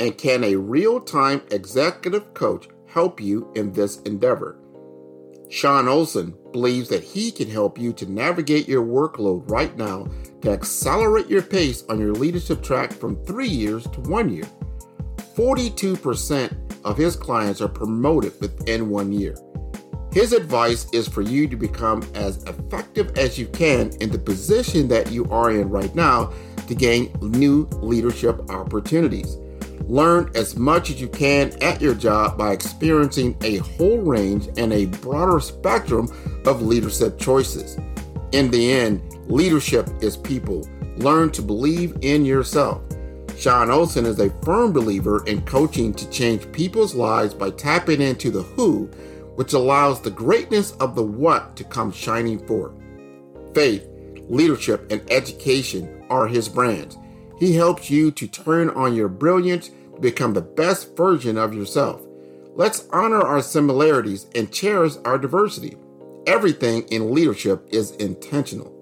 And can a real time executive coach help you in this endeavor? Sean Olson believes that he can help you to navigate your workload right now to accelerate your pace on your leadership track from three years to one year. 42% of his clients are promoted within one year. His advice is for you to become as effective as you can in the position that you are in right now to gain new leadership opportunities. Learn as much as you can at your job by experiencing a whole range and a broader spectrum of leadership choices. In the end, leadership is people. Learn to believe in yourself. Sean Olson is a firm believer in coaching to change people's lives by tapping into the who, which allows the greatness of the what to come shining forth. Faith, leadership, and education are his brands. He helps you to turn on your brilliance to become the best version of yourself. Let's honor our similarities and cherish our diversity. Everything in leadership is intentional.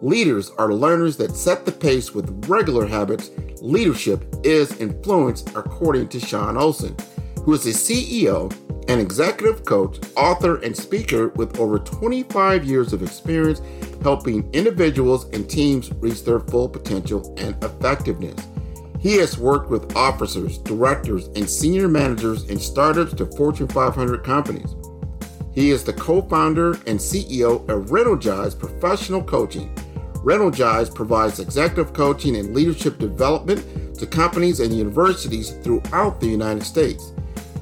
Leaders are learners that set the pace with regular habits. Leadership is influence, according to Sean Olson, who is a CEO an executive coach, author, and speaker with over 25 years of experience helping individuals and teams reach their full potential and effectiveness. He has worked with officers, directors, and senior managers in startups to Fortune 500 companies. He is the co founder and CEO of Renogize Professional Coaching. Renogize provides executive coaching and leadership development to companies and universities throughout the United States.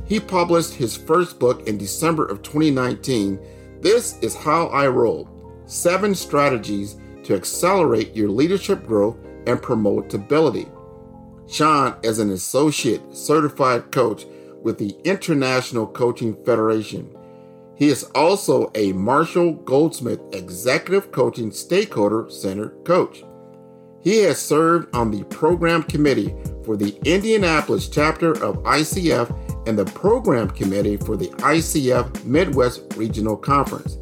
He published his first book in December of 2019. This is How I Roll Seven Strategies to Accelerate Your Leadership Growth and Promotability. Sean is an associate certified coach with the International Coaching Federation. He is also a Marshall Goldsmith Executive Coaching Stakeholder Center coach. He has served on the program committee for the Indianapolis chapter of ICF and the program committee for the ICF Midwest Regional Conference.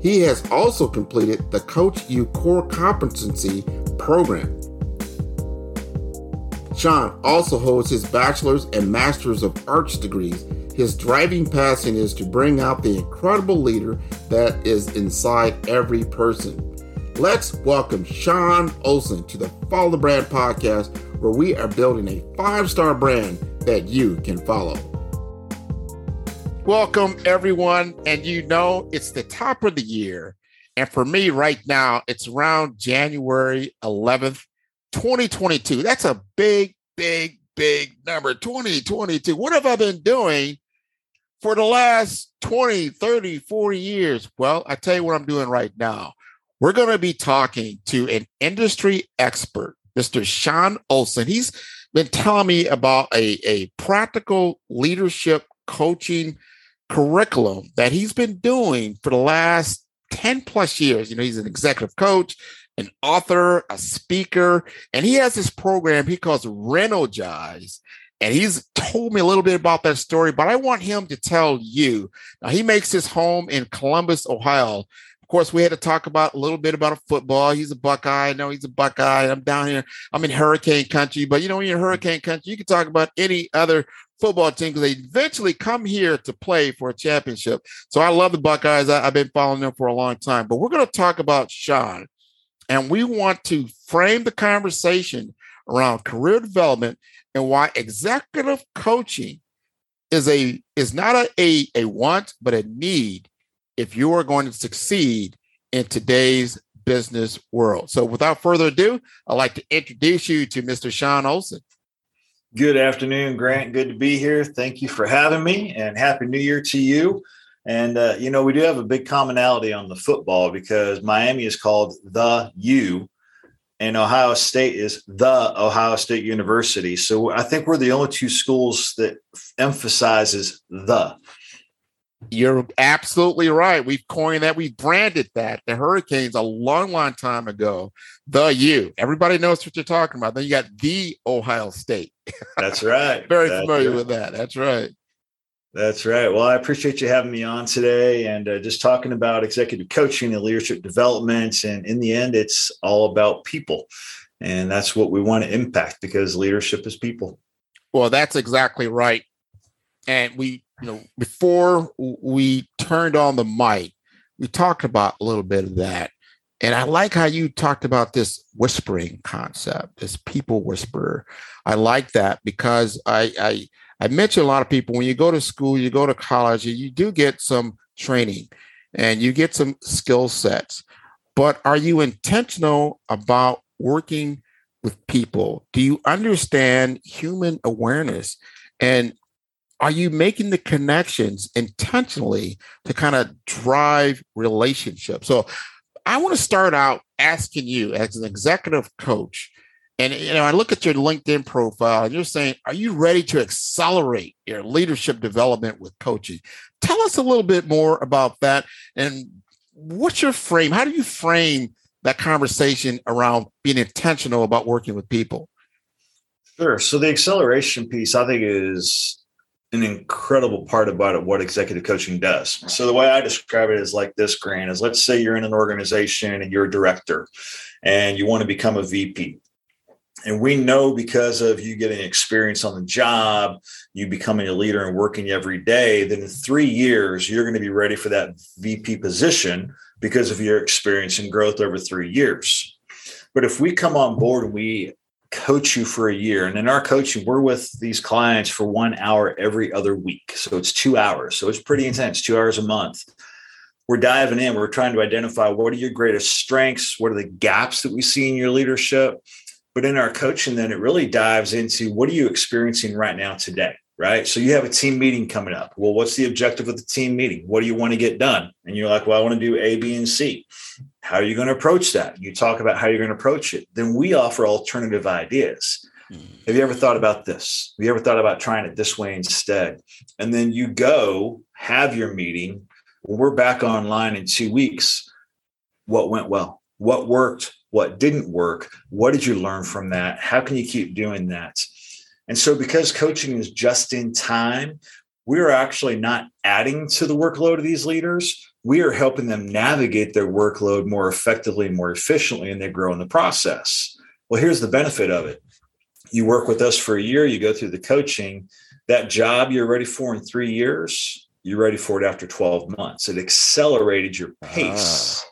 He has also completed the Coach U Core Competency Program. Sean also holds his bachelor's and master's of arts degrees. His driving passion is to bring out the incredible leader that is inside every person. Let's welcome Sean Olson to the Follow the Brand podcast, where we are building a five star brand that you can follow. Welcome, everyone. And you know, it's the top of the year. And for me right now, it's around January 11th, 2022. That's a big, big, big number. 2022. What have I been doing for the last 20, 30, 40 years? Well, I tell you what I'm doing right now. We're going to be talking to an industry expert, Mr. Sean Olson. He's been telling me about a, a practical leadership coaching curriculum that he's been doing for the last 10 plus years. You know, he's an executive coach, an author, a speaker, and he has this program he calls Renogize. and he's told me a little bit about that story, but I want him to tell you. Now, he makes his home in Columbus, Ohio. Course, we had to talk about a little bit about a football. He's a Buckeye. I know he's a Buckeye. I'm down here. I'm in hurricane country, but you know, when you're in hurricane country, you can talk about any other football team because they eventually come here to play for a championship. So I love the Buckeyes. I, have been following them for a long time. But we're going to talk about Sean, and we want to frame the conversation around career development and why executive coaching is a is not a, a, a want but a need if you are going to succeed in today's business world. So without further ado, I'd like to introduce you to Mr. Sean Olson. Good afternoon, Grant. Good to be here. Thank you for having me and happy new year to you. And, uh, you know, we do have a big commonality on the football because Miami is called the U and Ohio State is the Ohio State University. So I think we're the only two schools that emphasizes the. You're absolutely right. We've coined that. We've branded that. The Hurricanes a long, long time ago. The U. Everybody knows what you're talking about. Then you got the Ohio State. That's right. Very That's familiar right. with that. That's right. That's right. Well, I appreciate you having me on today and uh, just talking about executive coaching and leadership development. And in the end, it's all about people. And that's what we want to impact because leadership is people. Well, that's exactly right. And we, you know, before we turned on the mic, we talked about a little bit of that. And I like how you talked about this whispering concept, this people whisperer. I like that because I, I I mentioned a lot of people when you go to school, you go to college, you do get some training and you get some skill sets. But are you intentional about working with people? Do you understand human awareness? And are you making the connections intentionally to kind of drive relationships? So I want to start out asking you as an executive coach and you know, I look at your LinkedIn profile and you're saying, are you ready to accelerate your leadership development with coaching? Tell us a little bit more about that and what's your frame? How do you frame that conversation around being intentional about working with people? Sure. So the acceleration piece, I think, is an incredible part about it, what executive coaching does. So the way I describe it is like this, Grant, is let's say you're in an organization and you're a director and you want to become a VP and we know because of you getting experience on the job, you becoming a leader and working every day, that in three years, you're going to be ready for that VP position because of your experience and growth over three years. But if we come on board and we coach you for a year, and in our coaching, we're with these clients for one hour every other week. So it's two hours. So it's pretty intense, two hours a month we're diving in. We're trying to identify what are your greatest strengths? What are the gaps that we see in your leadership? But in our coaching, then it really dives into what are you experiencing right now today? Right. So you have a team meeting coming up. Well, what's the objective of the team meeting? What do you want to get done? And you're like, well, I want to do A, B, and C. How are you going to approach that? You talk about how you're going to approach it. Then we offer alternative ideas. Mm-hmm. Have you ever thought about this? Have you ever thought about trying it this way instead? And then you go have your meeting. We're back online in two weeks. What went well? What worked? what didn't work what did you learn from that how can you keep doing that and so because coaching is just in time we are actually not adding to the workload of these leaders we are helping them navigate their workload more effectively and more efficiently and they grow in the process well here's the benefit of it you work with us for a year you go through the coaching that job you're ready for in three years you're ready for it after 12 months it accelerated your pace ah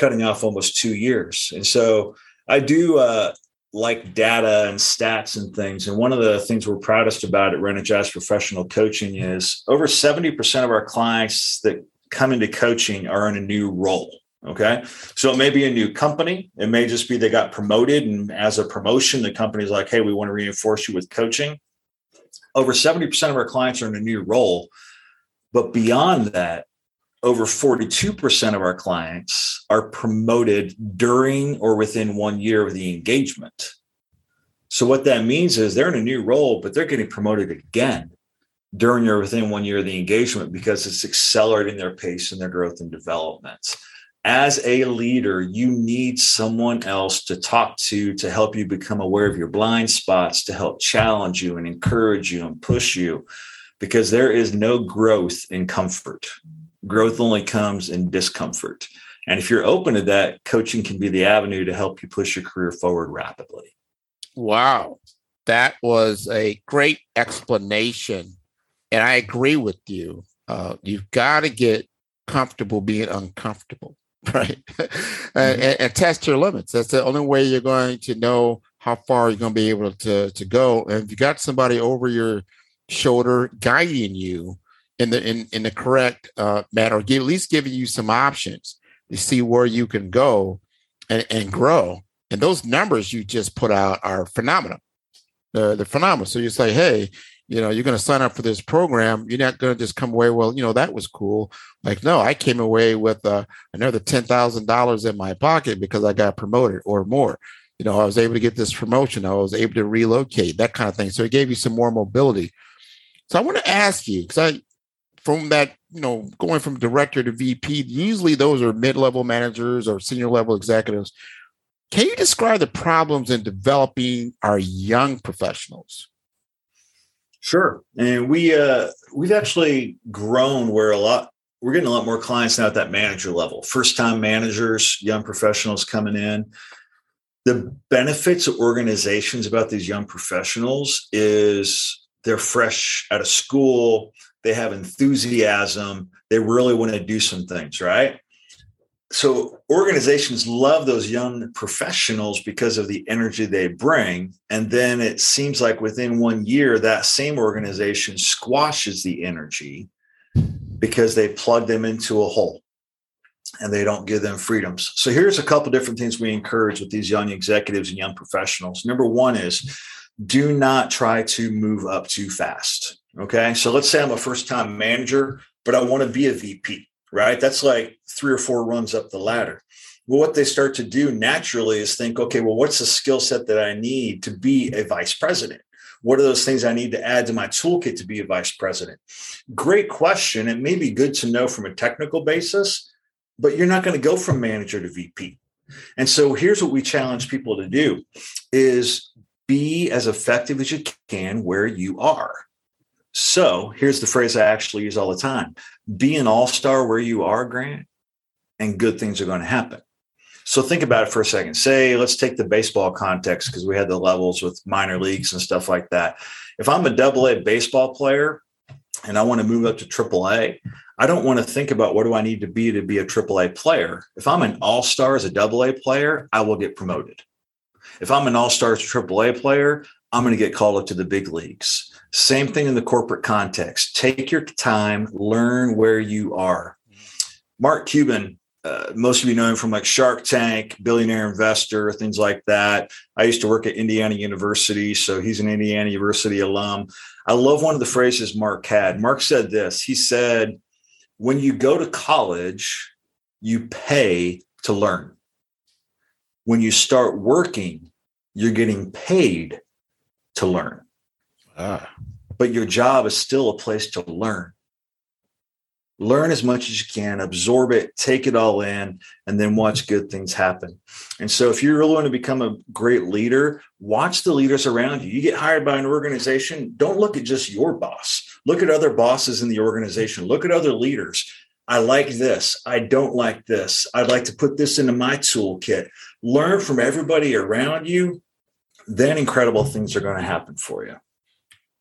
cutting off almost two years. And so I do uh, like data and stats and things. And one of the things we're proudest about at Renogize Professional Coaching is over 70% of our clients that come into coaching are in a new role. Okay. So it may be a new company. It may just be they got promoted. And as a promotion, the company's like, hey, we want to reinforce you with coaching. Over 70% of our clients are in a new role. But beyond that, over 42% of our clients are promoted during or within one year of the engagement. So, what that means is they're in a new role, but they're getting promoted again during or within one year of the engagement because it's accelerating their pace and their growth and development. as a leader, you need someone else to talk to to help you become aware of your blind spots, to help challenge you and encourage you and push you, because there is no growth in comfort. Growth only comes in discomfort. And if you're open to that, coaching can be the avenue to help you push your career forward rapidly. Wow. That was a great explanation. And I agree with you. Uh, you've got to get comfortable being uncomfortable, right? mm-hmm. and, and, test your limits. That's the only way you're going to know how far you're going to be able to, to go. And if you got somebody over your shoulder guiding you in the in, in the correct uh, manner, or at least giving you some options to see where you can go and, and grow. And those numbers you just put out are phenomenal. Uh, they're phenomenal. So you say, hey, you know, you're going to sign up for this program. You're not going to just come away, well, you know, that was cool. Like, no, I came away with uh, another $10,000 in my pocket because I got promoted or more. You know, I was able to get this promotion. I was able to relocate, that kind of thing. So it gave you some more mobility. So I want to ask you, because I, from that, you know, going from director to VP, usually those are mid level managers or senior level executives. Can you describe the problems in developing our young professionals? Sure, and we uh, we've actually grown where a lot we're getting a lot more clients now at that manager level, first time managers, young professionals coming in. The benefits of organizations about these young professionals is they're fresh out of school, they have enthusiasm, they really want to do some things, right? So organizations love those young professionals because of the energy they bring. And then it seems like within one year that same organization squashes the energy because they plug them into a hole and they don't give them freedoms. So here's a couple different things we encourage with these young executives and young professionals. Number one is do not try to move up too fast okay? So let's say i'm a first time manager but i want to be a vp right? That's like three or four runs up the ladder. Well, what they start to do naturally is think, okay, well, what's the skill set that I need to be a vice president? What are those things I need to add to my toolkit to be a vice president? Great question. It may be good to know from a technical basis, but you're not going to go from manager to VP. And so here's what we challenge people to do is be as effective as you can where you are. So here's the phrase I actually use all the time be an all star where you are, Grant, and good things are going to happen. So think about it for a second. Say, let's take the baseball context because we had the levels with minor leagues and stuff like that. If I'm a double A baseball player and I want to move up to triple A, I don't want to think about what do I need to be to be a triple A player. If I'm an all star as a double A player, I will get promoted. If I'm an all star as a triple A player, I'm going to get called up to the big leagues. Same thing in the corporate context. Take your time, learn where you are. Mark Cuban, uh, most of you know him from like Shark Tank, billionaire investor, things like that. I used to work at Indiana University, so he's an Indiana University alum. I love one of the phrases Mark had. Mark said this He said, When you go to college, you pay to learn. When you start working, you're getting paid to learn. Ah. But your job is still a place to learn. Learn as much as you can, absorb it, take it all in, and then watch good things happen. And so, if you really want to become a great leader, watch the leaders around you. You get hired by an organization, don't look at just your boss, look at other bosses in the organization, look at other leaders. I like this. I don't like this. I'd like to put this into my toolkit. Learn from everybody around you. Then incredible things are going to happen for you.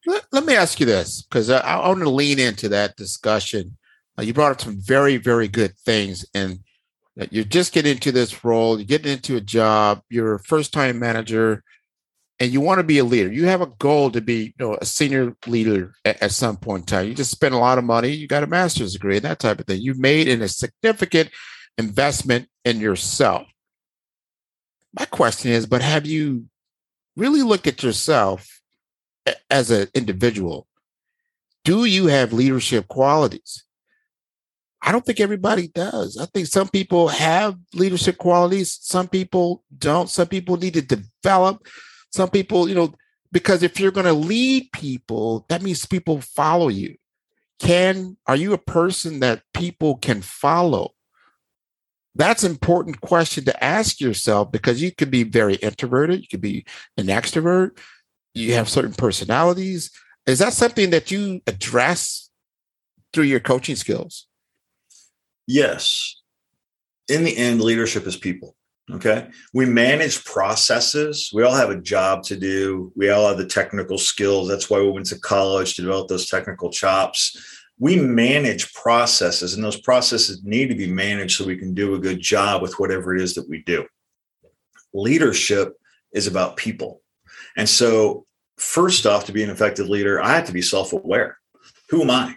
Let, let me ask you this, because I, I, want to lean into that discussion. Uh, you brought up some very, very good things, and you're just getting into this role, you're getting into a job, you're a first-time manager, and you want to be a leader. You have a goal to be, you know, a senior leader at, at some point in time. You just spend a lot of money, you got a master's degree, and that type of thing. You've made in a significant investment in yourself. My question is, but have you really looked at yourself as an individual, do you have leadership qualities? I don't think everybody does. I think some people have leadership qualities, some people don't. Some people need to develop. Some people, you know, because if you're going to lead people, that means people follow you. Can are you a person that people can follow? that's an important question to ask yourself because you could be very introverted, you could be an extrovert, you have certain personalities. Is that something that you address through your coaching skills? Yes. In the end, leadership is people. Okay. We manage processes. We all have a job to do. We all have the technical skills. That's why we went to college to develop those technical chops. We manage processes, and those processes need to be managed so we can do a good job with whatever it is that we do. Leadership is about people. And so, first off, to be an effective leader, I have to be self aware. Who am I?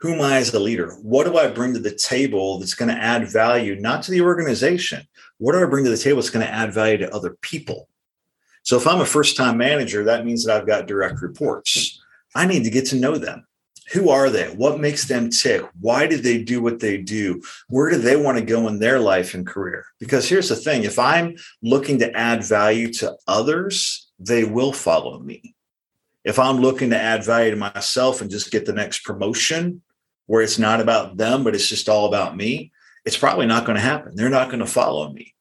who am I as a leader? What do I bring to the table that's going to add value, not to the organization? What do I bring to the table that's going to add value to other people? So if I'm a first time manager, that means that I've got direct reports. I need to get to know them. Who are they? What makes them tick? Why do they do what they do? Where do they want to go in their life and career? Because here's the thing if I'm looking to add value to others, they will follow me. If I'm looking to add value to myself and just get the next promotion, where it's not about them, but it's just all about me, it's probably not going to happen. They're not going to follow me.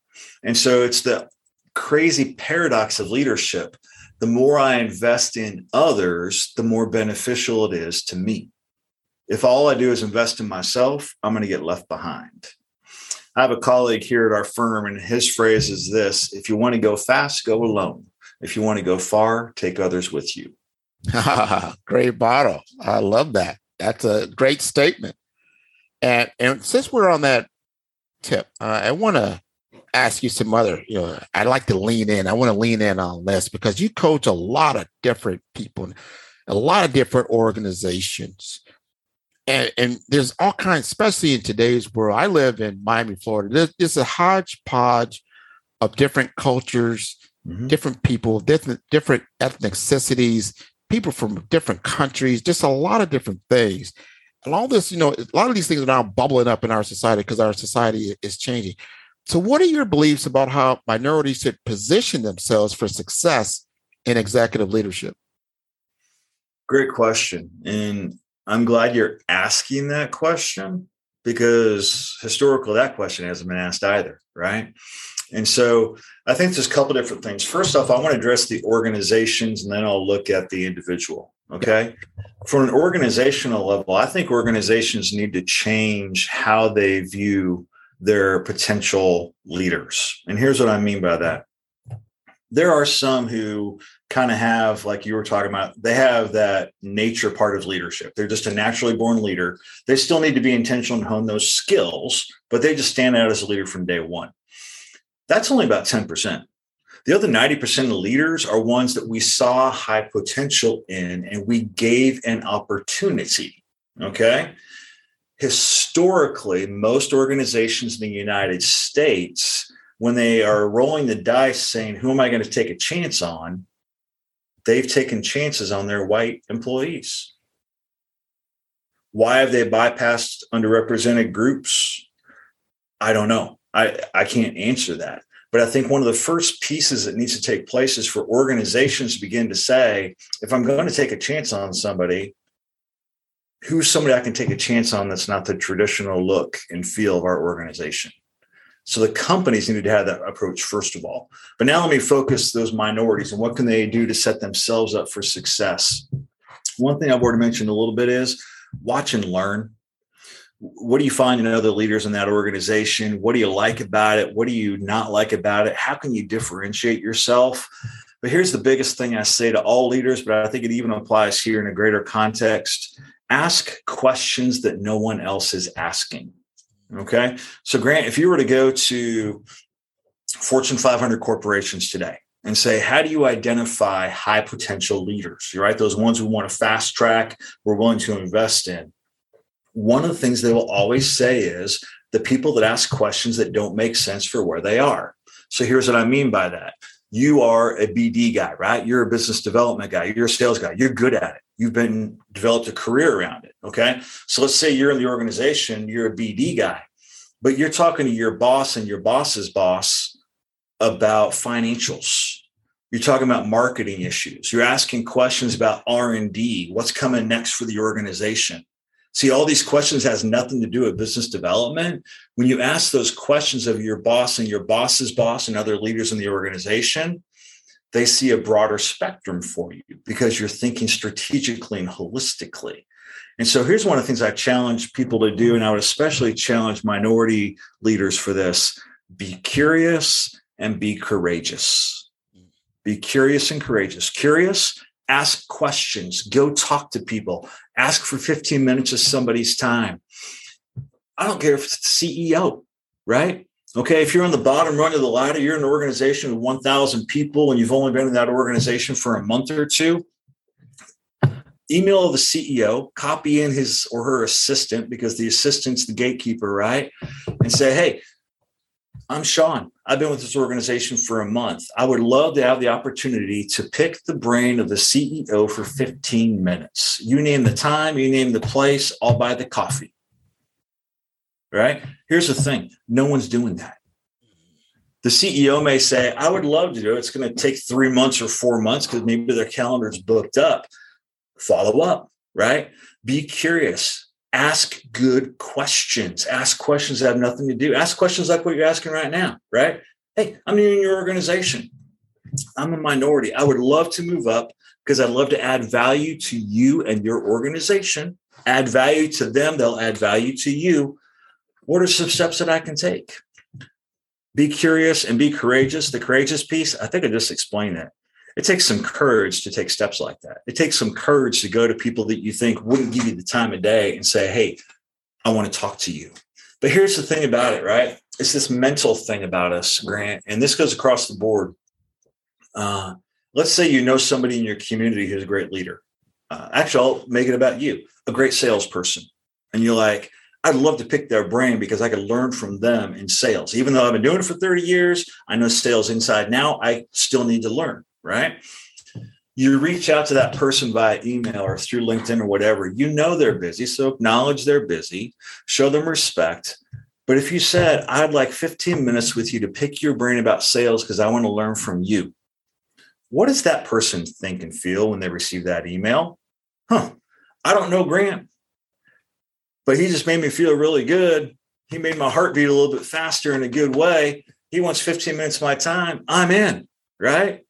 And so it's the crazy paradox of leadership. The more I invest in others, the more beneficial it is to me. If all I do is invest in myself, I'm going to get left behind. I have a colleague here at our firm, and his phrase is this if you want to go fast, go alone. If you want to go far, take others with you. Great bottle. I love that. That's a great statement. And and since we're on that tip, uh, I want to ask you some other. You know, I'd like to lean in. I want to lean in on this because you coach a lot of different people, a lot of different organizations, and and there's all kinds, especially in today's world. I live in Miami, Florida. There's, there's a hodgepodge of different cultures, mm-hmm. different people, different different ethnicities, people from different countries, just a lot of different things. And all this, you know, a lot of these things are now bubbling up in our society because our society is changing. So, what are your beliefs about how minorities should position themselves for success in executive leadership? Great question. And I'm glad you're asking that question because historically that question hasn't been asked either, right? And so I think there's a couple different things. First off, I want to address the organizations and then I'll look at the individual. Okay. From an organizational level, I think organizations need to change how they view their potential leaders. And here's what I mean by that. There are some who kind of have, like you were talking about, they have that nature part of leadership. They're just a naturally born leader. They still need to be intentional and hone those skills, but they just stand out as a leader from day one. That's only about 10%. The other 90% of leaders are ones that we saw high potential in and we gave an opportunity. Okay. Historically, most organizations in the United States, when they are rolling the dice saying, Who am I going to take a chance on? they've taken chances on their white employees. Why have they bypassed underrepresented groups? I don't know. I, I can't answer that. But I think one of the first pieces that needs to take place is for organizations to begin to say, if I'm going to take a chance on somebody, who's somebody I can take a chance on that's not the traditional look and feel of our organization? So the companies need to have that approach first of all. But now let me focus those minorities and what can they do to set themselves up for success. One thing I've already mentioned a little bit is watch and learn what do you find in other leaders in that organization? What do you like about it? What do you not like about it? How can you differentiate yourself? But here's the biggest thing I say to all leaders, but I think it even applies here in a greater context ask questions that no one else is asking. Okay. So, Grant, if you were to go to Fortune 500 corporations today, and say, how do you identify high potential leaders? You're right, those ones we want to fast track, we're willing to invest in one of the things they will always say is the people that ask questions that don't make sense for where they are. So here's what I mean by that. You are a BD guy, right? You're a business development guy. You're a sales guy. You're good at it. You've been developed a career around it. Okay. So let's say you're in the organization, you're a BD guy, but you're talking to your boss and your boss's boss about financials. You're talking about marketing issues. You're asking questions about R&D, what's coming next for the organization See, all these questions has nothing to do with business development. When you ask those questions of your boss and your boss's boss and other leaders in the organization, they see a broader spectrum for you because you're thinking strategically and holistically. And so here's one of the things I challenge people to do, and I would especially challenge minority leaders for this be curious and be courageous. Be curious and courageous. Curious, ask questions, go talk to people, ask for 15 minutes of somebody's time. I don't care if it's the CEO, right? Okay, if you're on the bottom rung of the ladder, you're in an organization with 1,000 people and you've only been in that organization for a month or two, email the CEO, copy in his or her assistant because the assistant's the gatekeeper, right? And say, hey, I'm Sean. I've been with this organization for a month. I would love to have the opportunity to pick the brain of the CEO for 15 minutes. You name the time, you name the place, I'll buy the coffee. Right? Here's the thing no one's doing that. The CEO may say, I would love to do it. It's going to take three months or four months because maybe their calendar's booked up. Follow up, right? Be curious ask good questions. Ask questions that have nothing to do. Ask questions like what you're asking right now, right? Hey, I'm new in your organization. I'm a minority. I would love to move up because I'd love to add value to you and your organization. Add value to them, they'll add value to you. What are some steps that I can take? Be curious and be courageous. The courageous piece, I think I just explained it it takes some courage to take steps like that. It takes some courage to go to people that you think wouldn't give you the time of day and say, Hey, I want to talk to you. But here's the thing about it, right? It's this mental thing about us, Grant, and this goes across the board. Uh, let's say you know somebody in your community who's a great leader. Uh, actually, I'll make it about you, a great salesperson. And you're like, I'd love to pick their brain because I could learn from them in sales. Even though I've been doing it for 30 years, I know sales inside now, I still need to learn right? You reach out to that person via email or through LinkedIn or whatever. You know they're busy, so acknowledge they're busy, show them respect. But if you said, I'd like 15 minutes with you to pick your brain about sales because I want to learn from you, what does that person think and feel when they receive that email? Huh, I don't know Grant, but he just made me feel really good. He made my heart beat a little bit faster in a good way. He wants 15 minutes of my time. I'm in, right?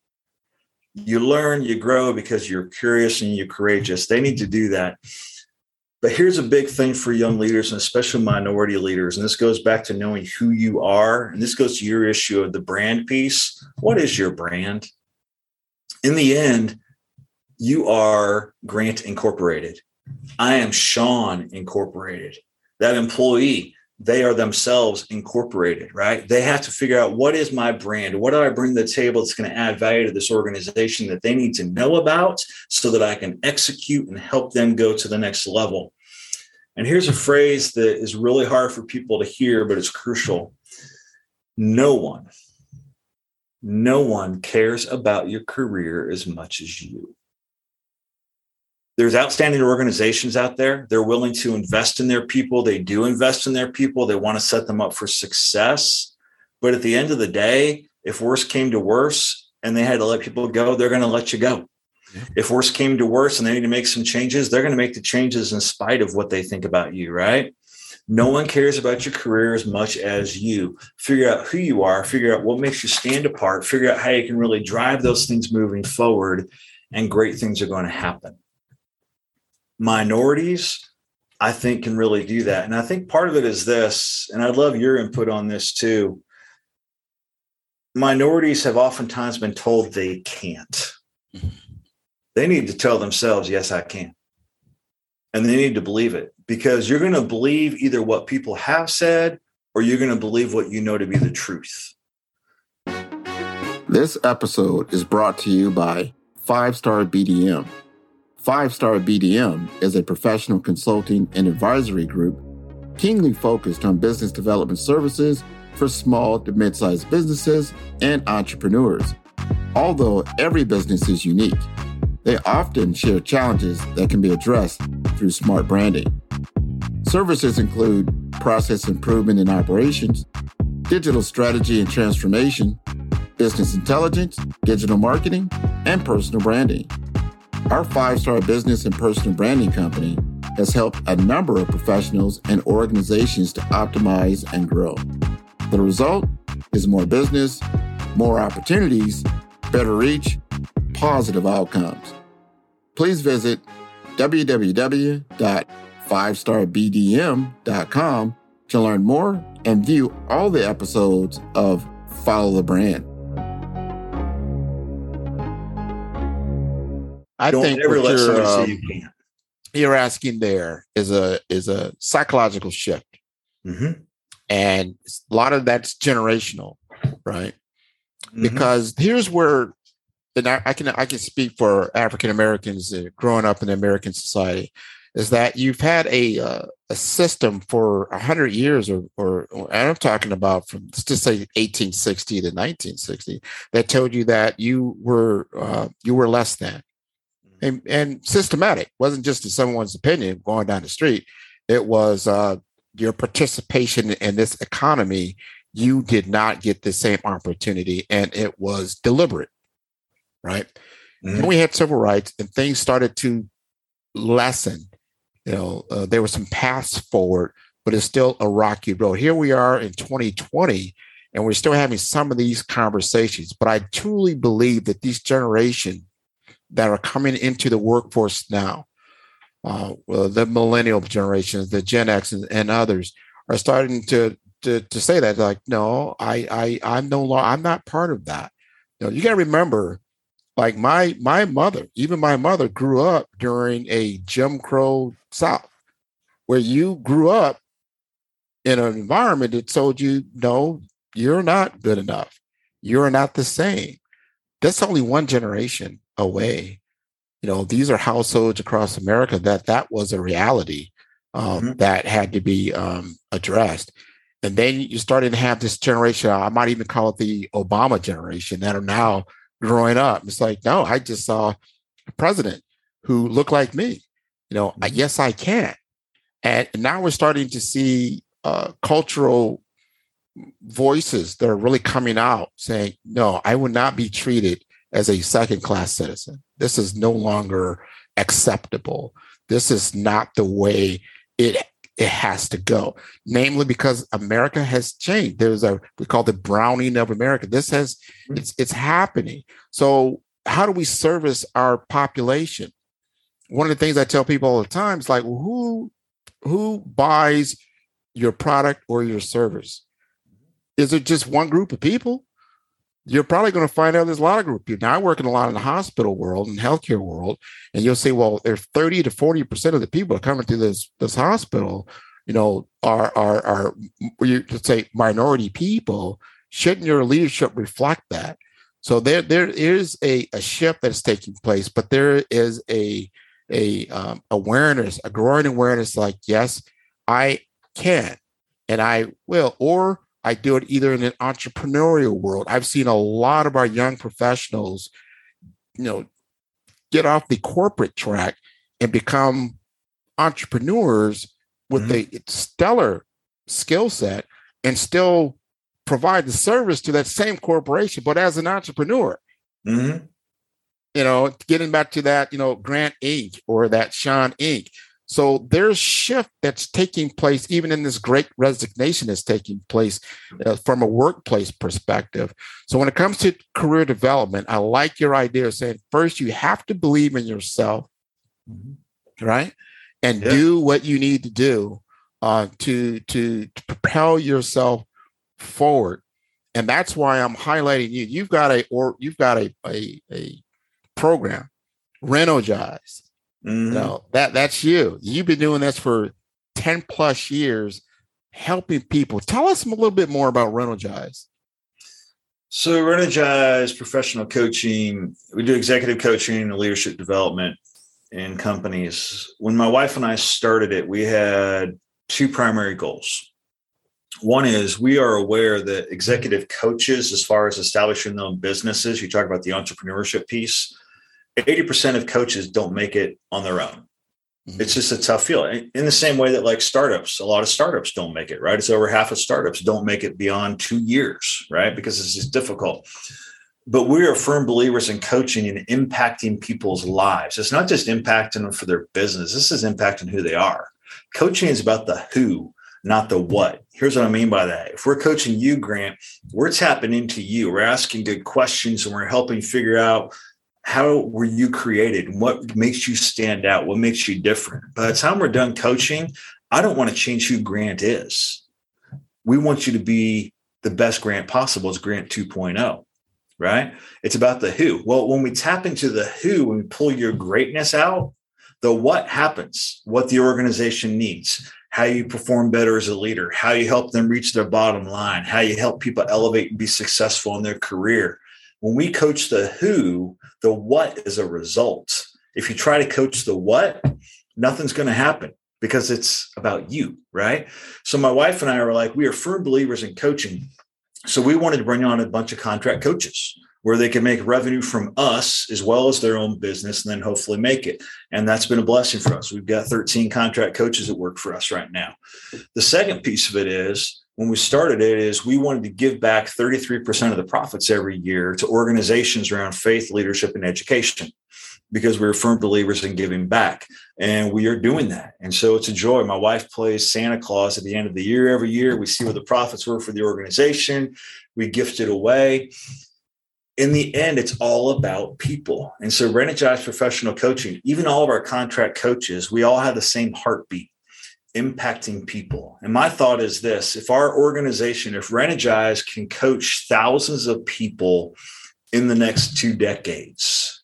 You learn, you grow because you're curious and you're courageous. They need to do that. But here's a big thing for young leaders and especially minority leaders. And this goes back to knowing who you are. And this goes to your issue of the brand piece. What is your brand? In the end, you are Grant Incorporated. I am Sean Incorporated. That employee, they are themselves incorporated, right? They have to figure out what is my brand? What do I bring to the table that's going to add value to this organization that they need to know about so that I can execute and help them go to the next level? And here's a phrase that is really hard for people to hear, but it's crucial. No one, no one cares about your career as much as you there's outstanding organizations out there. They're willing to invest in their people. They do invest in their people. They want to set them up for success. But at the end of the day, if worse came to worse and they had to let people go, they're going to let you go. Yeah. If worse came to worse and they need to make some changes, they're going to make the changes in spite of what they think about you, right? No one cares about your career as much as you. Figure out who you are, figure out what makes you stand apart, figure out how you can really drive those things moving forward, and great things are going to happen minorities, I think, can really do that. And I think part of it is this, and I'd love your input on this too. Minorities have oftentimes been told they can't. They need to tell themselves, yes, I can. And they need to believe it because you're going to believe either what people have said or you're going to believe what you know to be the truth. This episode is brought to you by Five Star BDM Five Star BDM is a professional consulting and advisory group keenly focused on business development services for small to mid sized businesses and entrepreneurs. Although every business is unique, they often share challenges that can be addressed through smart branding. Services include process improvement in operations, digital strategy and transformation, business intelligence, digital marketing, and personal branding. Our five star business and personal branding company has helped a number of professionals and organizations to optimize and grow. The result is more business, more opportunities, better reach, positive outcomes. Please visit www.5starbdm.com to learn more and view all the episodes of Follow the Brand. I Don't think ever let you're, somebody say um, you can't. you're asking there is a is a psychological shift, Mhm. and a lot of that's generational, right? Mhm. because here's where and I, I can I can speak for African Americans growing up in American society is that you've had a uh, a system for a hundred years or, or or I'm talking about from let's just say 1860 to 1960 that told you that you were uh, you were less than and, and systematic. Wasn't just in someone's opinion going down the street. It was uh, your participation in this economy. You did not get the same opportunity and it was deliberate right? Then we had civil rights and things started to lessen. You know uh, there were some paths forward but it's still a rocky road. Here we are in 2020 and we're still having some of these conversations but i truly believe that these generation that are coming into the workforce now. Uh, the millennial generations the gen x and, and others are starting to to to say that like no i i i'm no longer i'm not part of that. You know you got to remember like my my mother even my mother grew up during a jim crow south where you grew up in an environment that told you no you're not good enough. You're not the same. That's only one generation away. You know these are households across america that that was a reality um, Mhm. that had to be um, addressed. And then you started to have this generation i might even call it the obama generation that are now growing up. It's like no i just saw a president who looked like me. You know I, yes i can and now we're starting to see uh, cultural voices that are really coming out saying no i will not be treated as a second class citizen. This is no longer acceptable. This is not the way it it has to go namely because america has changed. There's a we call the browning of america. This has hmm. it's it's happening. So how do we service our population? One of the things i tell people all the time is like well, who who buys your product or your service? Is it just one group of people you're probably going to find out there's a lot of group people. Now I work in a lot in the hospital world and healthcare world, and you'll say, well, there's 30 to 40 percent of the people are coming through this this hospital, you know, are are are you could say minority people. Shouldn't your leadership reflect that? So there there is a, a shift that's taking place, but there is a a um, awareness, a growing awareness, like yes, I can and I will, or I do it either in an entrepreneurial world. I've seen a lot of our young professionals, you know, get off the corporate track and become entrepreneurs with a stellar skill set and still provide the service to that same corporation, but as an entrepreneur. Mhm. You know, getting back to that, you know, Grant Inc. or that Sean Inc. So there's shift that's taking place, even in this great resignation that's taking place uh, from a workplace perspective. So when it comes to career development, I like your idea of saying first you have to believe in yourself, Mhm. right, and Yeah. do what you need to do uh, to, to to propel yourself forward. And that's why I'm highlighting you. You've got a or you've got a a, a program, Renogize. Mhm. No, that that's you. You've been doing this for 10 plus years, helping people. Tell us a little bit more about Renogize. So, Renogize professional coaching, we do executive coaching and leadership development in companies. When my wife and I started it, we had two primary goals. One is we are aware that executive coaches, as far as establishing their own businesses, you talk about the entrepreneurship piece, 80% of coaches don't make it on their own. Mhm. It's just a tough field. In the same way that, like startups, a lot of startups don't make it, right? It's over half of startups don't make it beyond two years, right? Because it's just difficult. but we are firm believers in coaching and impacting people's lives. It's not just impacting them for their business, this is impacting who they are. Coaching is about the who, not the what. Here's what I mean by that. If we're coaching you, Grant, we're tapping into you. We're asking good questions and we're helping figure out how were you created? What makes you stand out? What makes you different? By the time we're done coaching, I don't want to change who Grant is. We want you to be the best Grant possible as Grant 2.0 right? It's about the who. Well, when we tap into the who, we pull your greatness out, the what happens, what the organization needs, how you perform better as a leader, how you help them reach their bottom line, how you help people elevate and be successful in their career. When we coach the who, the what is a result. If you try to coach the what, nothing's going to happen because it's about you, right? So my wife and I are like, we are firm believers in coaching so we wanted to bring on a bunch of contract coaches where they can make revenue from us as well as their own business and then hopefully make it. And that's been a blessing for us. We've got 13 contract coaches that work for us right now. The second piece of it is when we started it is we wanted to give back 33% of the profits every year to organizations around faith, leadership, and education because we're firm believers in giving back. And we are doing that. And so it's a joy. My wife plays Santa Claus at the end of the year every year. We see what the profits were for the organization, we gift it away. In the end, it's all about people. And so, Renogize Professional Coaching, even all of our contract coaches, we all have the same heartbeat impacting people. And my thought is this if our organization, if Renogize can coach thousands of people in the next two decades,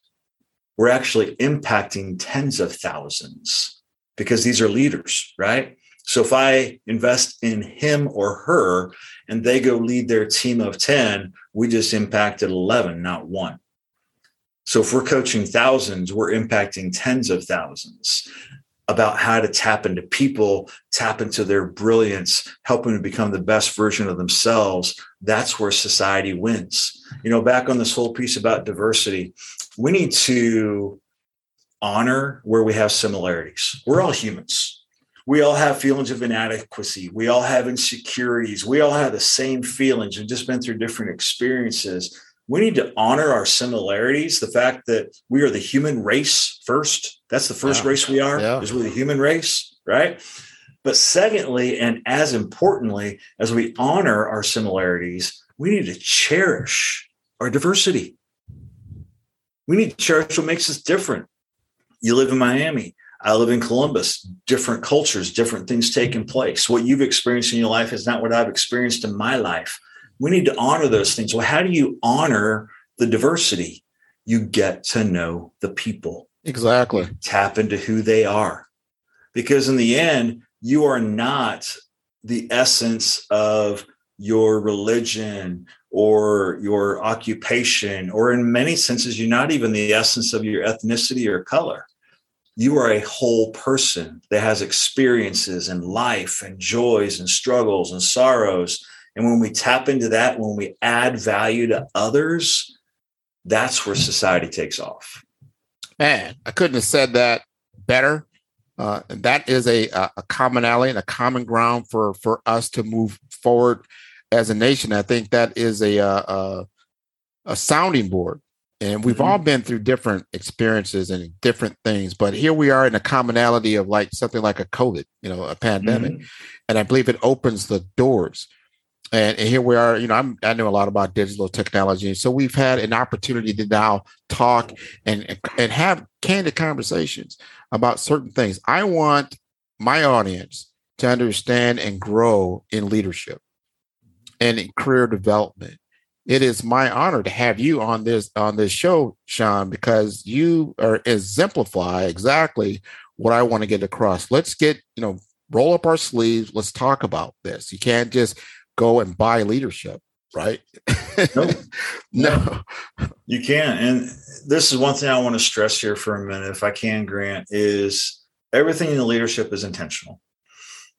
we're actually impacting tens of thousands because these are leaders, right? So if I invest in him or her and they go lead their team of 10, we just impacted 11, not one. So if we're coaching thousands, we're impacting tens of thousands about how to tap into people, tap into their brilliance, help them to become the best version of themselves. That's where society wins. You know, back on this whole piece about diversity, we need to honor where we have similarities. We're all humans. We all have feelings of inadequacy. We all have insecurities. We all have the same feelings and just been through different experiences. We need to honor our similarities. The fact that we are the human race first. That's the first yeah. race we are, yeah. is we're the human race, right? But secondly, and as importantly, as we honor our similarities, we need to cherish our diversity. We need to cherish what makes us different. You live in Miami. I live in Columbus. Different cultures, different things taking place. What you've experienced in your life is not what I've experienced in my life. We need to honor those things. Well, how do you honor the diversity? You get to know the people. Exactly. Tap into who they are. Because in the end, you are not the essence of your religion or your occupation, or in many senses, you're not even the essence of your ethnicity or color. You are a whole person that has experiences and life and joys and struggles and sorrows. And when we tap into that, when we add value to others, that's where society takes off. Man, I couldn't have said that better. Uh, that is a, a commonality and a common ground for for us to move forward as a nation. I think that is a a, a sounding board, and we've mm-hmm. all been through different experiences and different things. But here we are in a commonality of like something like a COVID, you know, a pandemic, mm-hmm. and I believe it opens the doors. And, and, here we are. You know, I'm, I know a lot about digital technology, so we've had an opportunity to now talk and and have candid conversations about certain things. I want my audience to understand and grow in leadership and in career development. It is my honor to have you on this on this show, Sean, because you are exemplify exactly what I want to get across. Let's get, you know, roll up our sleeves. Let's talk about this. You can't just go and buy leadership, right? Nope. no. You can't. And this is one thing I want to stress here for a minute, if I can, Grant, is everything in the leadership is intentional.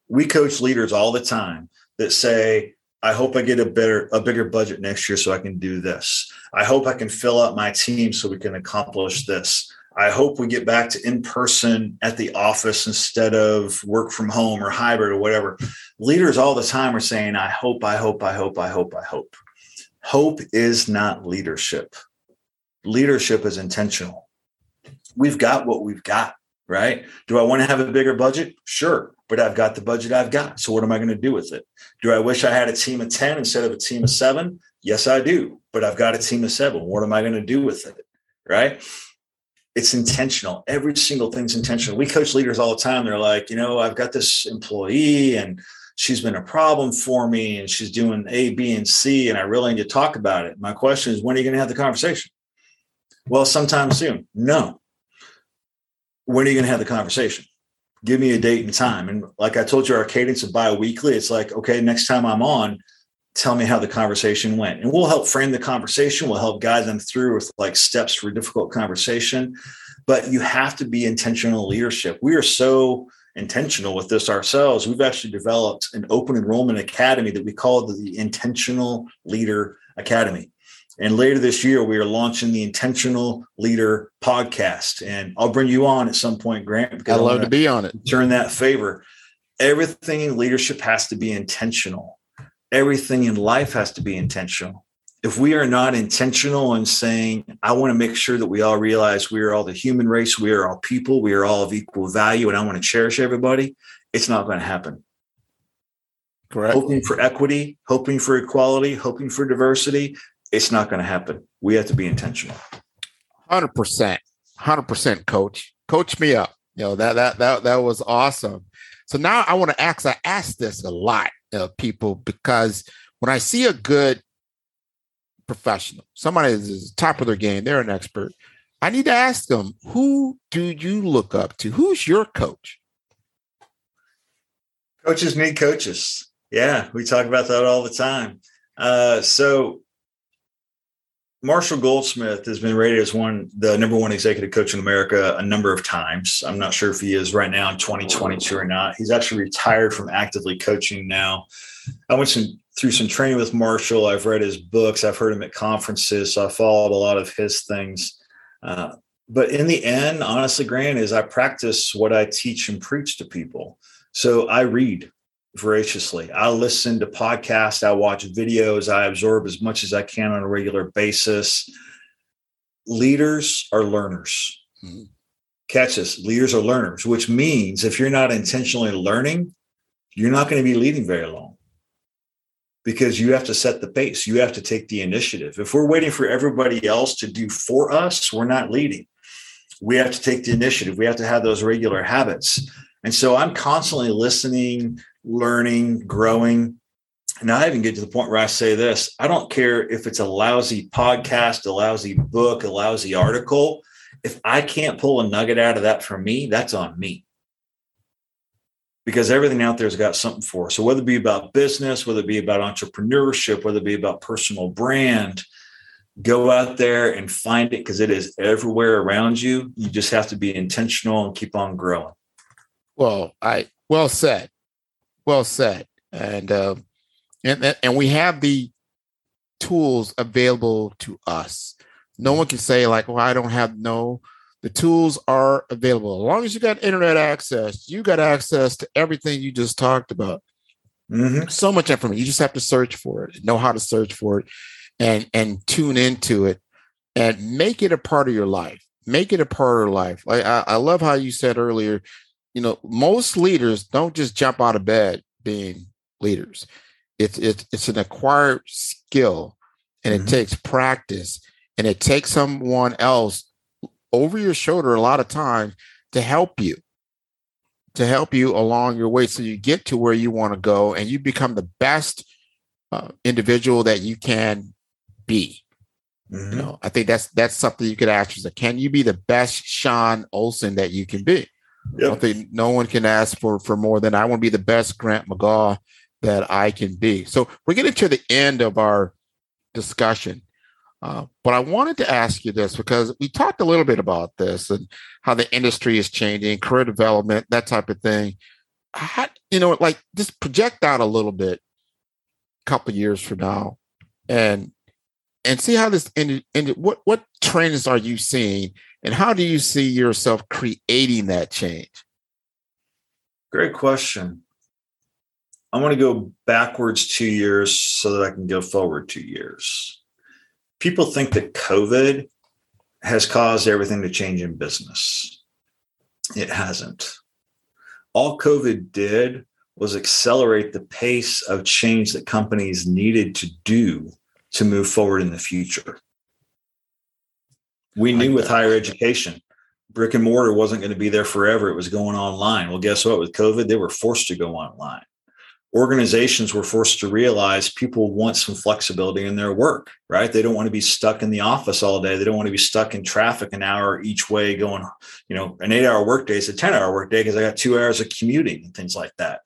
We coach leaders all the time that say, I hope I get a better, a bigger budget next year so I can do this. I hope I can fill out my team so we can accomplish this. I hope we get back to in person at the office instead of work from home or hybrid or whatever. Leaders all the time are saying, I hope, I hope, I hope, I hope, I hope. Hope is not leadership. Leadership is intentional. We've got what we've got, right? Do I want to have a bigger budget? Sure, but I've got the budget I've got. So what am I going to do with it? Do I wish I had a team of 10 instead of a team of seven? Yes, I do, but I've got a team of seven. What am I going to do with it? Right? It's intentional. Every single thing's intentional. We coach leaders all the time. They're like, you know, I've got this employee and she's been a problem for me and she's doing A, B, and C, and I really need to talk about it. My question is, when are you going to have the conversation? Well, sometime soon. No. When are you going to have the conversation? Give me a date and time. And like I told you, our cadence of bi-weekly, it's like, okay, next time I'm on, tell me how the conversation went. And we'll help frame the conversation. We'll help guide them through with like steps for difficult conversation. But you have to be intentional leadership. We are so intentional with this ourselves. We've actually developed an open enrollment academy that we call the Intentional Leader Academy. And later this year, we are launching the Intentional Leader podcast. And I'll bring you on at some point, Grant. Because I'd love to be on it. Turn that favor. Everything in leadership has to be intentional. Everything in life has to be intentional if we are not intentional in saying, I want to make sure that we all realize we are all the human race, we are all people, we are all of equal value, and I want to cherish everybody, it's not going to happen. Correct. Hoping for equity, hoping for equality, hoping for diversity, it's not going to happen. We have to be intentional. 100%. 100% coach. Coach me up. You know, that that that that was awesome. So now I want to ask I ask this a lot of people because when I see a good professional, somebody is top of their game, they're an expert. I need to ask them, who do you look up to? Who's your coach? Coaches need coaches. Yeah, we talk about that all the time. Uh, so Marshall Goldsmith has been rated as one the number one executive coach in America a number of times. I'm not sure if he is right now in 2022 or not. He's actually retired from actively coaching now. I went some, through some training with Marshall. I've read his books. I've heard him at conferences. So I followed a lot of his things. Uh, but in the end, honestly, Grant, is I practice what I teach and preach to people. So I read voraciously. I listen to podcasts. I watch videos. I absorb as much as I can on a regular basis. Leaders are learners. Mm-hmm. Catch this leaders are learners, which means if you're not intentionally learning, you're not going to be leading very long because you have to set the pace. You have to take the initiative. If we're waiting for everybody else to do for us, we're not leading. We have to take the initiative. We have to have those regular habits. And so I'm constantly listening, learning, growing. And I even get to the point where I say this I don't care if it's a lousy podcast, a lousy book, a lousy article. If I can't pull a nugget out of that for me, that's on me because everything out there has got something for. So whether it be about business, whether it be about entrepreneurship, whether it be about personal brand, go out there and find it because it is everywhere around you. You just have to be intentional and keep on growing. Well, I well said, well said, and uh, and and we have the tools available to us. No one can say like, "Well, I don't have no." The tools are available. As long as you got internet access, you got access to everything you just talked about. Mm-hmm. So much information. You just have to search for it, know how to search for it, and and tune into it, and make it a part of your life. Make it a part of your life. Like I, I love how you said earlier. You know, most leaders don't just jump out of bed being leaders. It's it's it's an acquired skill, and mm-hmm. it takes practice, and it takes someone else over your shoulder a lot of times to help you to help you along your way so you get to where you want to go and you become the best uh, individual that you can be mm-hmm. you know i think that's that's something you could ask yourself can you be the best sean olson that you can be yep. i think no one can ask for for more than i want to be the best grant mcgaugh that i can be so we're getting to the end of our discussion uh, but I wanted to ask you this because we talked a little bit about this and how the industry is changing, career development, that type of thing. How, you know, like just project out a little bit, a couple years from now, and and see how this ended. ended what what trends are you seeing, and how do you see yourself creating that change? Great question. I want to go backwards two years so that I can go forward two years. People think that COVID has caused everything to change in business. It hasn't. All COVID did was accelerate the pace of change that companies needed to do to move forward in the future. We knew with higher education, brick and mortar wasn't going to be there forever. It was going online. Well, guess what? With COVID, they were forced to go online organizations were forced to realize people want some flexibility in their work, right? They don't want to be stuck in the office all day. They don't want to be stuck in traffic an hour each way going, you know, an eight hour workday is a 10 hour workday because I got two hours of commuting and things like that.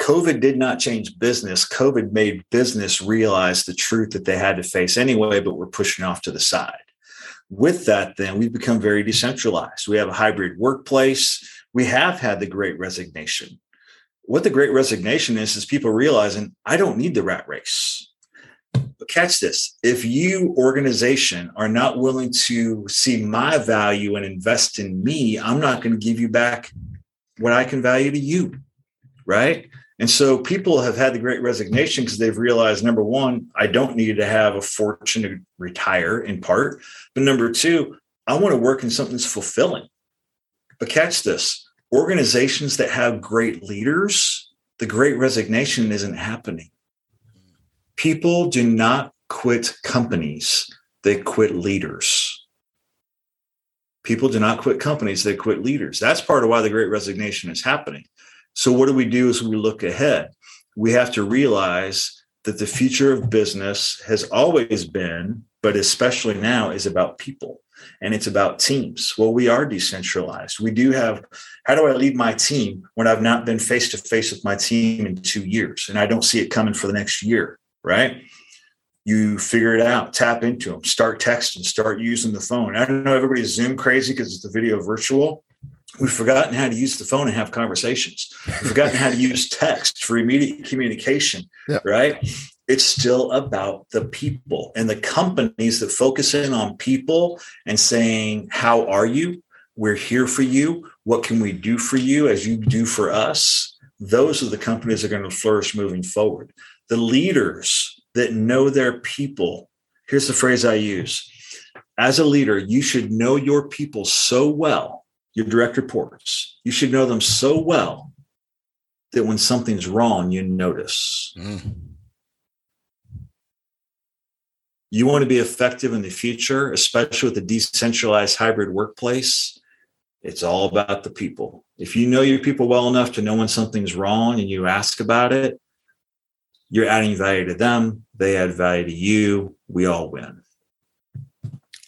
COVID did not change business. COVID made business realize the truth that they had to face anyway, but we're pushing off to the side. With that, then we've become very decentralized. We have a hybrid workplace. We have had the great resignation what the great resignation is is people realizing i don't need the rat race but catch this if you organization are not willing to see my value and invest in me i'm not going to give you back what i can value to you right and so people have had the great resignation because they've realized number one i don't need to have a fortune to retire in part but number two i want to work in something that's fulfilling but catch this organizations that have great leaders, the great resignation isn't happening. People do not quit companies, they quit leaders. People do not quit companies, they quit leaders. That's part of why the great resignation is happening. So, what do we do as we look ahead? We have to realize that the future of business has always been, but especially now, is about people and it's about teams. Well, we are decentralized. We do have how do I lead my team when I've not been face to face with my team in two years and I don't see it coming for the next year, right? You figure it out, tap into them, start texting, start using the phone. I don't know everybody's Zoom crazy because it's the video virtual. We've forgotten how to use the phone and have conversations. We've forgotten how to use text for immediate communication, right? it's still about the people and the companies that focus in on people and saying, How are you? We're here for you. What can we do for you as you do for us? Those are the companies that are going to flourish moving forward. The leaders that know their people. Here's the phrase I use as a leader, you should know your people so well, your direct reports, you should know them so well that when something's wrong, you notice. Mm you want to be effective in the future, especially with a decentralized hybrid workplace, it's all about the people. If you know your people well enough to know when something's wrong and you ask about it, you're adding value to them, they add value to you, we all win.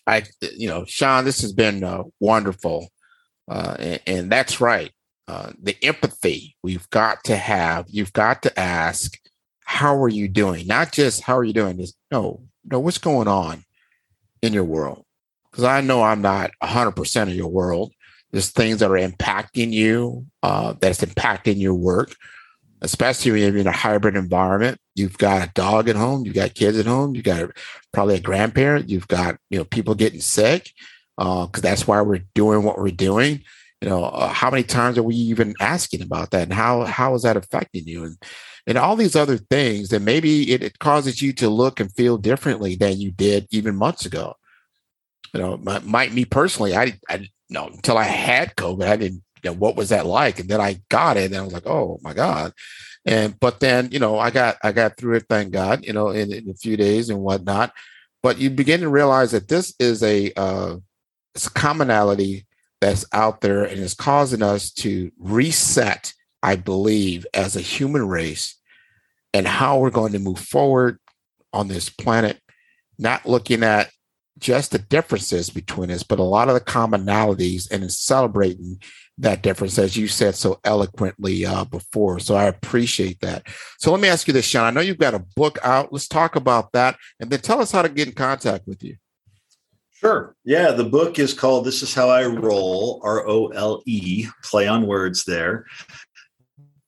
I, you know, Sean, this has been uh, wonderful. Uh, and, and, that's right. Uh, the empathy we've got to have, you've got to ask, how are you doing? Not just how are you doing? Is no, no, what's going on in your world because I know I'm not 100% of your world. There's things that are impacting you, uh, that's impacting your work, especially when you're in a hybrid environment. You've got a dog at home, you've got kids at home, you've got probably a grandparent, you've got you know people getting sick because uh, that's why we're doing what we're doing. You know, uh, how many times are we even asking about that, and how how is that affecting you? And and all these other things that maybe it, it, causes you to look and feel differently than you did even months ago. You know, my, my me personally, I, I know until I had COVID, I didn't you know what was that like, and then I got it, and I was like, oh my god. And but then you know I got I got through it, thank God. You know, in, in a few days and whatnot. But you begin to realize that this is a uh, it's a commonality that's out there and is causing us to reset I believe, as a human race and how we're going to move forward on this planet, not looking at just the differences between us, but a lot of the commonalities and celebrating that difference, as you said so eloquently uh, before. So I appreciate that. So let me ask you this, Sean. I know you've got a book out. Let's talk about that. And then tell us how to get in contact with you. Sure. Yeah. The book is called This Is How I Roll, R O L E, play on words there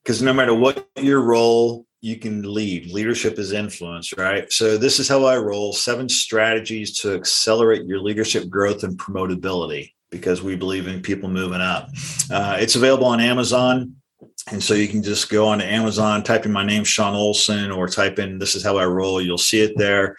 because no matter what your role, you can lead. Leadership is influence, right? So, this is how I roll seven strategies to accelerate your leadership growth and promotability because we believe in people moving up. Uh, it's available on Amazon. And so you can just go on to Amazon, type in my name, Sean Olson, or type in this is how I roll. You'll see it there.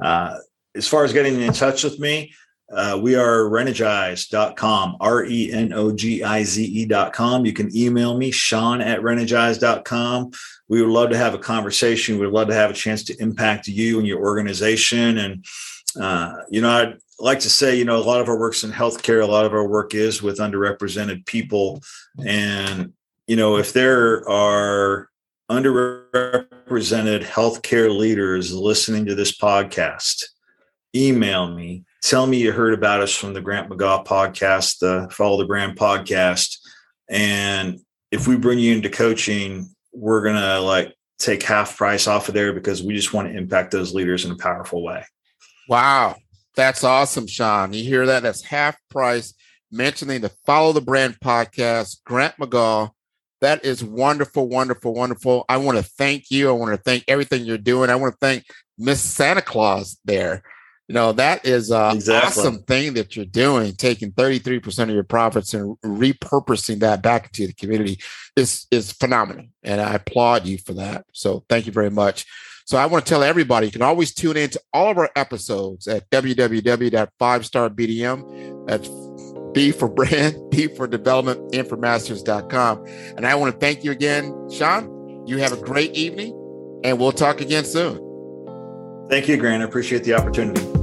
Uh, as far as getting in touch with me, uh, we are renogize.com, R E N O G I Z E.com. You can email me, Sean at renogize.com. We would love to have a conversation. We'd love to have a chance to impact you and your organization. And, uh, you know, I'd like to say, you know, a lot of our work's in healthcare, a lot of our work is with underrepresented people. And, you know, if there are underrepresented healthcare leaders listening to this podcast, email me tell me you heard about us from the Grant McGaugh podcast, the Follow the Brand podcast. And if we bring you into coaching, we're going to like take half price off of there because we just want to impact those leaders in a powerful way. Wow. That's awesome, Sean. You hear that? That's half price mentioning the Follow the Brand podcast, Grant McGaugh. That is wonderful, wonderful, wonderful. I want to thank you. I want to thank everything you're doing. I want to thank Miss Santa Claus there you know that is an exactly. awesome thing that you're doing taking 33% of your profits and repurposing that back into the community is is phenomenal. And i applaud you for that. So thank you very much. So i want to tell everybody you can always tune in to all of our episodes at www.5starbdm that's b for brand b for development and for masters.com and i want to thank you again sean. You have a great evening and we'll talk again soon. Thank you, Grant. I appreciate the opportunity.